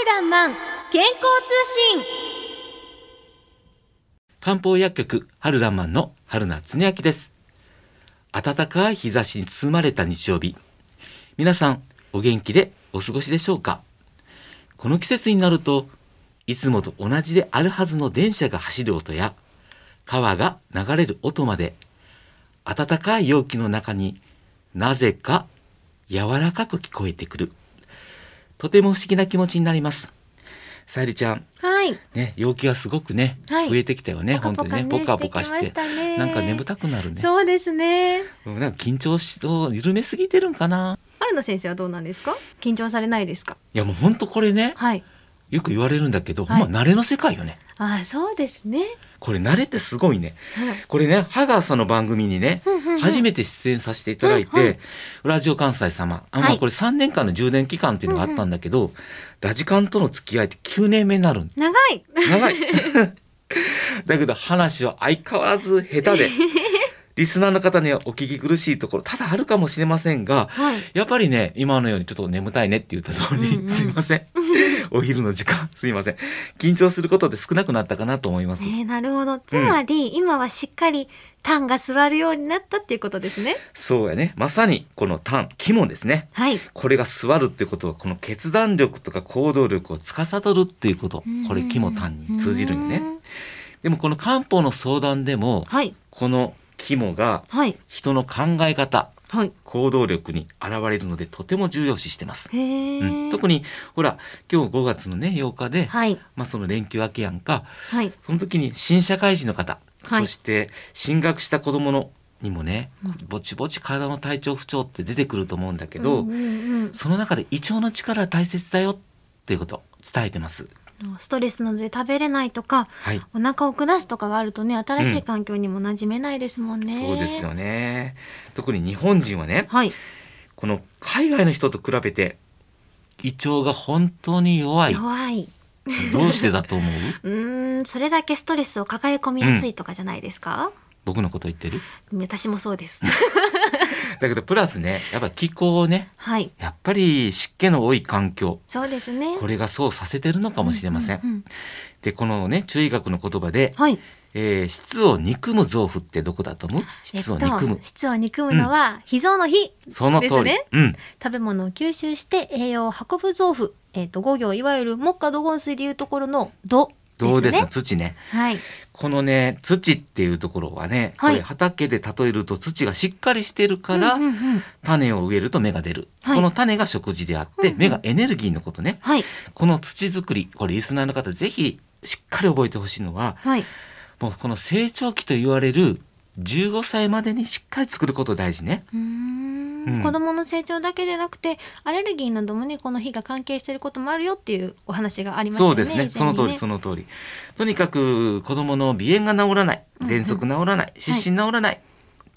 るらんまん健康通信漢方薬局春らんまんの春名恒明です。暖かい日差しに包まれた日曜日。皆さん、お元気でお過ごしでしょうか？この季節になると、いつもと同じであるはずの電車が走る音や、川が流れる音まで、暖かい陽気の中になぜか柔らかく聞こえてくる。とても不思議な気持ちになります。さゆりちゃん、はい。ね、陽気がすごくね、はい。増えてきたよね、ポカポカね本当にね、ポカポカして。ね。なんか眠たくなるね。そうですね。うんなんか緊張しそう、緩めすぎてるんかな。春野先生はどうなんですか？緊張されないですか？いや、もう本当これね、はい。よく言われるんだけど、はい。ほんま慣れの世界よね。ああそうですね。これ慣れってすごいね。はい。これね、ハガーさんの番組にねうん、初めて出演させていただいて、ラジオ関西様、あまはい。あこれ3年間の充電期間っていうのがあったんだけど、ラジカンとの付き合いって9年目になるん長い。長い。だけど話は相変わらず下手で リスナーの方にはお聞き苦しいところ多々あるかもしれませんが、はい。やっぱりね今のようにちょっと眠たいねって言った通り、うんうん。すいません。お昼の時間すいません。緊張することで少なくなったかなと思います、えー、なるほど。つまり、今はしっかりタンが座るようになったっていうことですね。そうやね。まさにこの単肝ですね。はい。これが座るってことはこの決断力とか行動力を司るっていうこと。これ肝単に通じるんよね。うん。でもこの漢方の相談でもはい。この肝がはい。人の考え方はい。行動力に現れるのでとても重要視してます。うん、特にほら今日5月のね8日で、はい。まあその連休明けやんか。はい。その時に新社会人の方、はい。そして進学した子供のにもね、ぼちぼち体の体調不調って出てくると思うんだけど、うんうんうんその中で胃腸の力は大切だよっていうことを伝えてます。ストレスなどで食べれないとかはい。お腹を下すとかがあるとね新しい環境にも馴染めないですもんね、そうですよね。特に日本人はね、はい。この海外の人と比べて胃腸が本当に弱い。弱い。どうしてだと思う？うーんそれだけストレスを抱え込みやすいとかじゃないですか、僕のこと言ってる？私もそうです だけどプラスねやっぱ気候をねはい。やっぱり湿気の多い環境。そうですね。これがそうさせてるのかもしれません。うううんでこのね中医学の言葉で、はい。えー質を憎む臓腑ってどこだと思う？質を憎む、えっと、質を憎むのは脾臓の脾、その通り、ね。うん。食べ物を吸収して栄養を運ぶ臓腑。えっ、と五行いわゆる木下土金水でいうところの土どうですすでね土ね。はい。このね土っていうところはね、はい。これ畑で例えると土がしっかりしてるから、うんうんうん。種を植えると芽が出る、はい。この種が食事であって、うんうん芽がエネルギーのことね。はい。この土作りこれリスナーの方ぜひしっかり覚えてほしいのははい。もうこの成長期と言われる15歳までにしっかり作ること大事ね。うーんうん。子供の成長だけでなくてアレルギーなどもねこの火が関係していることもあるよっていうお話がありましたよねそうですね。その通り、その通り。とにかく子供の鼻炎が治らない、喘息治らない、湿疹治らない、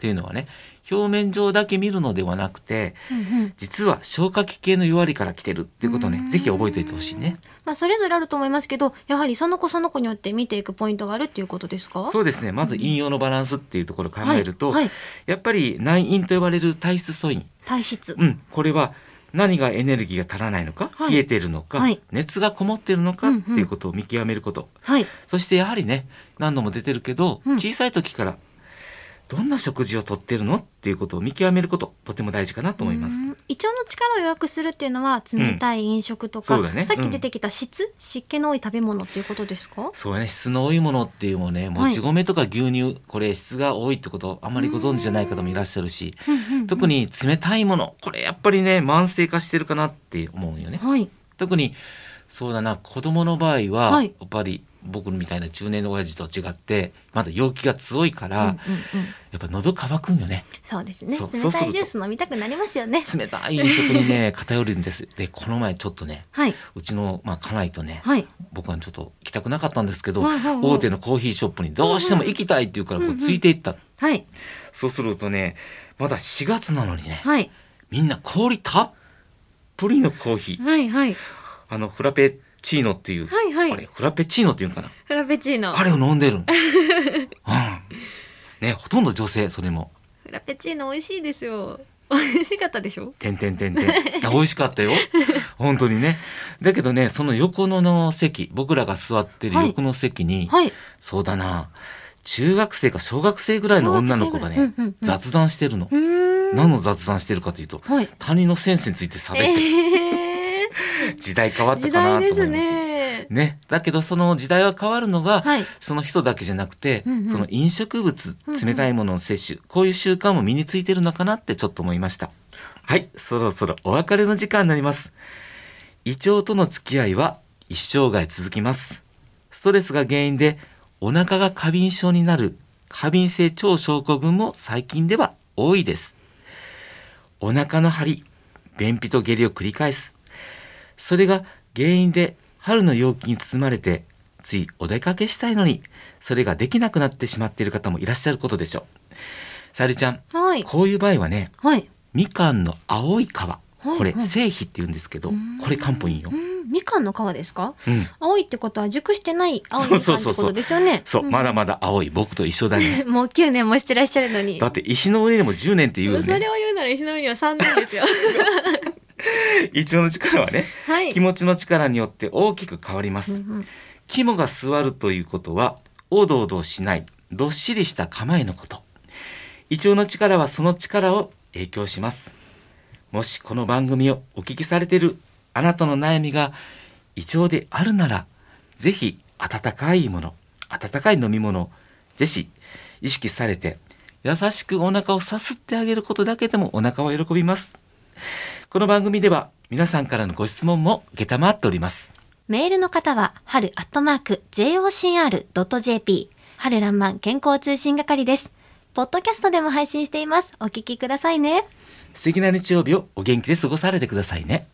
っていうのはね、表面上だけ見るのではなくて、うんうん。実は消化器系の弱りから来てるっていうことをね、ぜひ覚えておいてほしいね。まあそれぞれあると思いますけどやはりその子その子によって見ていくポイントがあるっていうことですか？そうですね。まず陰陽のバランスっていうところを考えると、はいはい。やっぱり内因と呼ばれる体質素因。体質。うん、これは何がエネルギーが足らないのか、はい。冷えてるのか、はい。熱がこもってるのかうんうん。っていうことを見極めること。はい。そしてやはりね、何度も出てるけど、うん。小さい時からどんな食事をとってるのっていうことを見極めること、とても大事かなと思います。うん。胃腸の力を弱くするっていうのは冷たい飲食とか、そうだね。さっき出てきた湿、湿気の多い食べ物っていうことですか？そうやね、質の多いものっていうもね、もち米とか牛乳、これ質が多いってことあんまりご存知じゃない方もいらっしゃるし、特に冷たいもの、これやっぱりね、慢性化してるかなって思うよね。はい。特にそうだな子供の場合は、はい。やっぱり僕みたいな中年の親父と違ってまだ陽気が強いから、うんうんうん。やっぱ喉乾くんよね。そうですね。そう冷たいジュース飲みたくなりますよね。冷たい飲食にね 偏るんです。でこの前ちょっとねはい。うちの、まあ、家内とね、はい。僕はちょっと行きたくなかったんですけど、はいはいはい。大手のコーヒーショップにどうしても行きたいって言うからこうんううん。ついていった、はい。そうするとねまだ4月なのにね、はい。みんな氷たっぷりのコーヒー。はいはい。あのフラペチーノっていう、はいはいあれフラペチーノっていうんかな？フラペチーノあれを飲んでるん。うん。ね、ほとんど女性、それも。フラペチーノ美味しいですよ美味しかったでしょ？てんてんてんてん。あ美味しかったよ。本当にね。だけどね、その横のの席、僕らが座ってる横の席に、はいそうだな、中学生か小学生ぐらいの女の子がね、うんうんうん雑談してるの。何の雑談してるかというと、はい他人のセンスについて喋ってる、え 時代変わっー、た時かなと思います。ね。ね、だけどその時代は変わるのが、はい。その人だけじゃなくて、うんうん。その飲食物うんうん冷たいものの摂取、こういう習慣も身についてるのかなってちょっと思いました。はいそろそろお別れの時間になります。胃腸との付き合いは一生涯続きます。ストレスが原因でお腹が過敏症になる過敏性腸症候群も最近では多いです。お腹の張り便秘と下痢を繰り返すそれが原因で春の陽気に包まれてついお出かけしたいのにそれができなくなってしまっている方もいらっしゃることでしょう。さゆりちゃん、はい。こういう場合はね、はい。みかんの青い皮、これはい。製皮って言うんですけど、ん。これ漢方いいよ。う。ん。みかんの皮ですか？うん。青いってことは熟してない青いみかんってことですよね。そう、ん。まだまだ青い。僕と一緒だね。もう9年もしてらっしゃるのに。だって石の上にも10年って言うよそれをね。言うなら石の上には3年ですよ 胃腸の力はね、はい気持ちの力によって大きく変わります。うんうん肝が据わるということは、おどおどしない、どっしりした構えのこと。胃腸の力はその力を影響します。もしこの番組をお聞きされているあなたの悩みが胃腸であるなら、ぜひ温かいもの、温かい飲み物をぜひ意識されて、優しくお腹をさすってあげることだけでもお腹は喜びます。この番組では皆さんからのご質問も受けたまっております。メールの方は、春アットマーク、jocr.jp、春らんまん健康通信係です。ポッドキャストでも配信しています。お聞きくださいね。素敵な日曜日をお元気で過ごされてくださいね。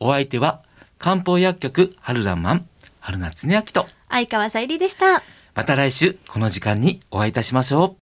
お相手は漢方薬局春らんまん春夏恒明と相川さゆりでした。また来週この時間にお会いいたしましょう。